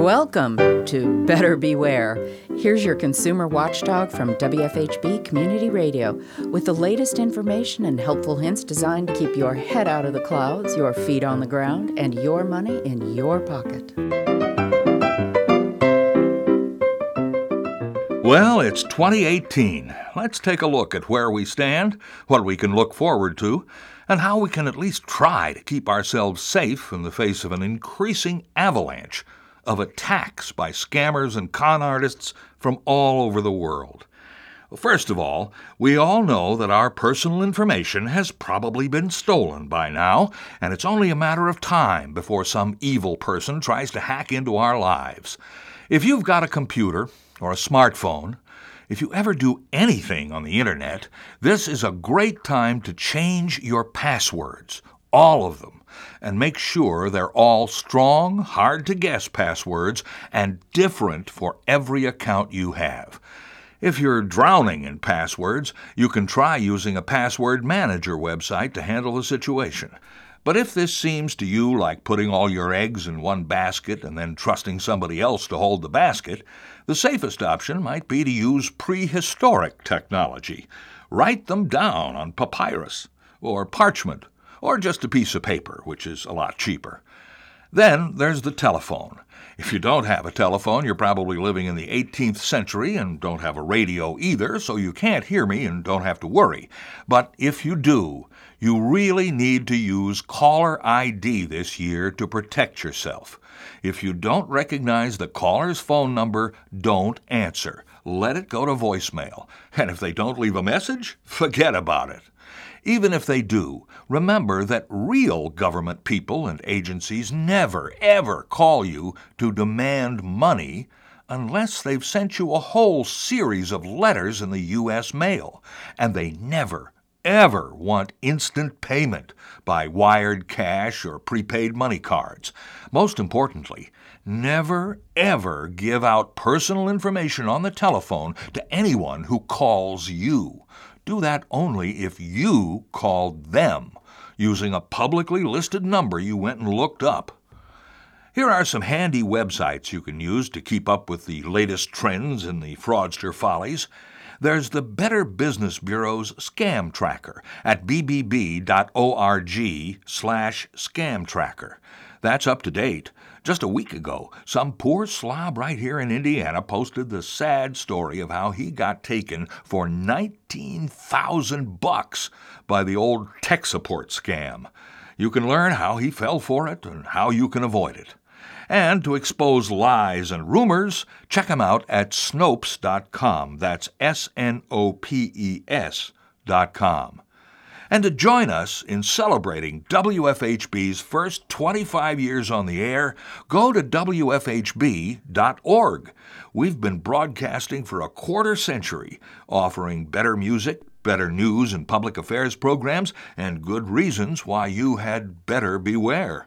Welcome to Better Beware. Here's your consumer watchdog from WFHB Community Radio with the latest information and helpful hints designed to keep your head out of the clouds, your feet on the ground, and your money in your pocket. Well, it's 2018. Let's take a look at where we stand, what we can look forward to, and how we can at least try to keep ourselves safe in the face of an increasing avalanche of attacks by scammers and con artists from all over the world. First of all, we all know that our personal information has probably been stolen by now, and it's only a matter of time before some evil person tries to hack into our lives. If you've got a computer or a smartphone, if you ever do anything on the internet, this is a great time to change your passwords, all of them and make sure they're all strong, hard to guess passwords and different for every account you have. If you're drowning in passwords, you can try using a password manager website to handle the situation. But if this seems to you like putting all your eggs in one basket and then trusting somebody else to hold the basket, the safest option might be to use prehistoric technology. Write them down on papyrus or parchment or just a piece of paper, which is a lot cheaper. Then there's the telephone. If you don't have a telephone, you're probably living in the 18th century and don't have a radio either, so you can't hear me and don't have to worry. But if you do, you really need to use caller ID this year to protect yourself. If you don't recognize the caller's phone number, don't answer. Let it go to voicemail. And if they don't leave a message, forget about it. Even if they do, remember that real government people and agencies never, ever call you to demand money unless they've sent you a whole series of letters in the U.S. mail, and they never, ever want instant payment by wired cash or prepaid money cards. Most importantly, never, ever give out personal information on the telephone to anyone who calls you. Do that only if you called them using a publicly listed number you went and looked up. Here are some handy websites you can use to keep up with the latest trends in the fraudster follies. There's the Better Business Bureau's Scam Tracker at bbb.org slash scam tracker. That's up to date. Just a week ago, some poor slob right here in Indiana posted the sad story of how he got taken for 19,000 bucks by the old tech support scam. You can learn how he fell for it and how you can avoid it. And to expose lies and rumors, check him out at snopes.com. That's S N O P E S.com and to join us in celebrating WFHB's first 25 years on the air, go to WFHB.org. We've been broadcasting for a quarter century, offering better music, better news and public affairs programs, and good reasons why you had better beware.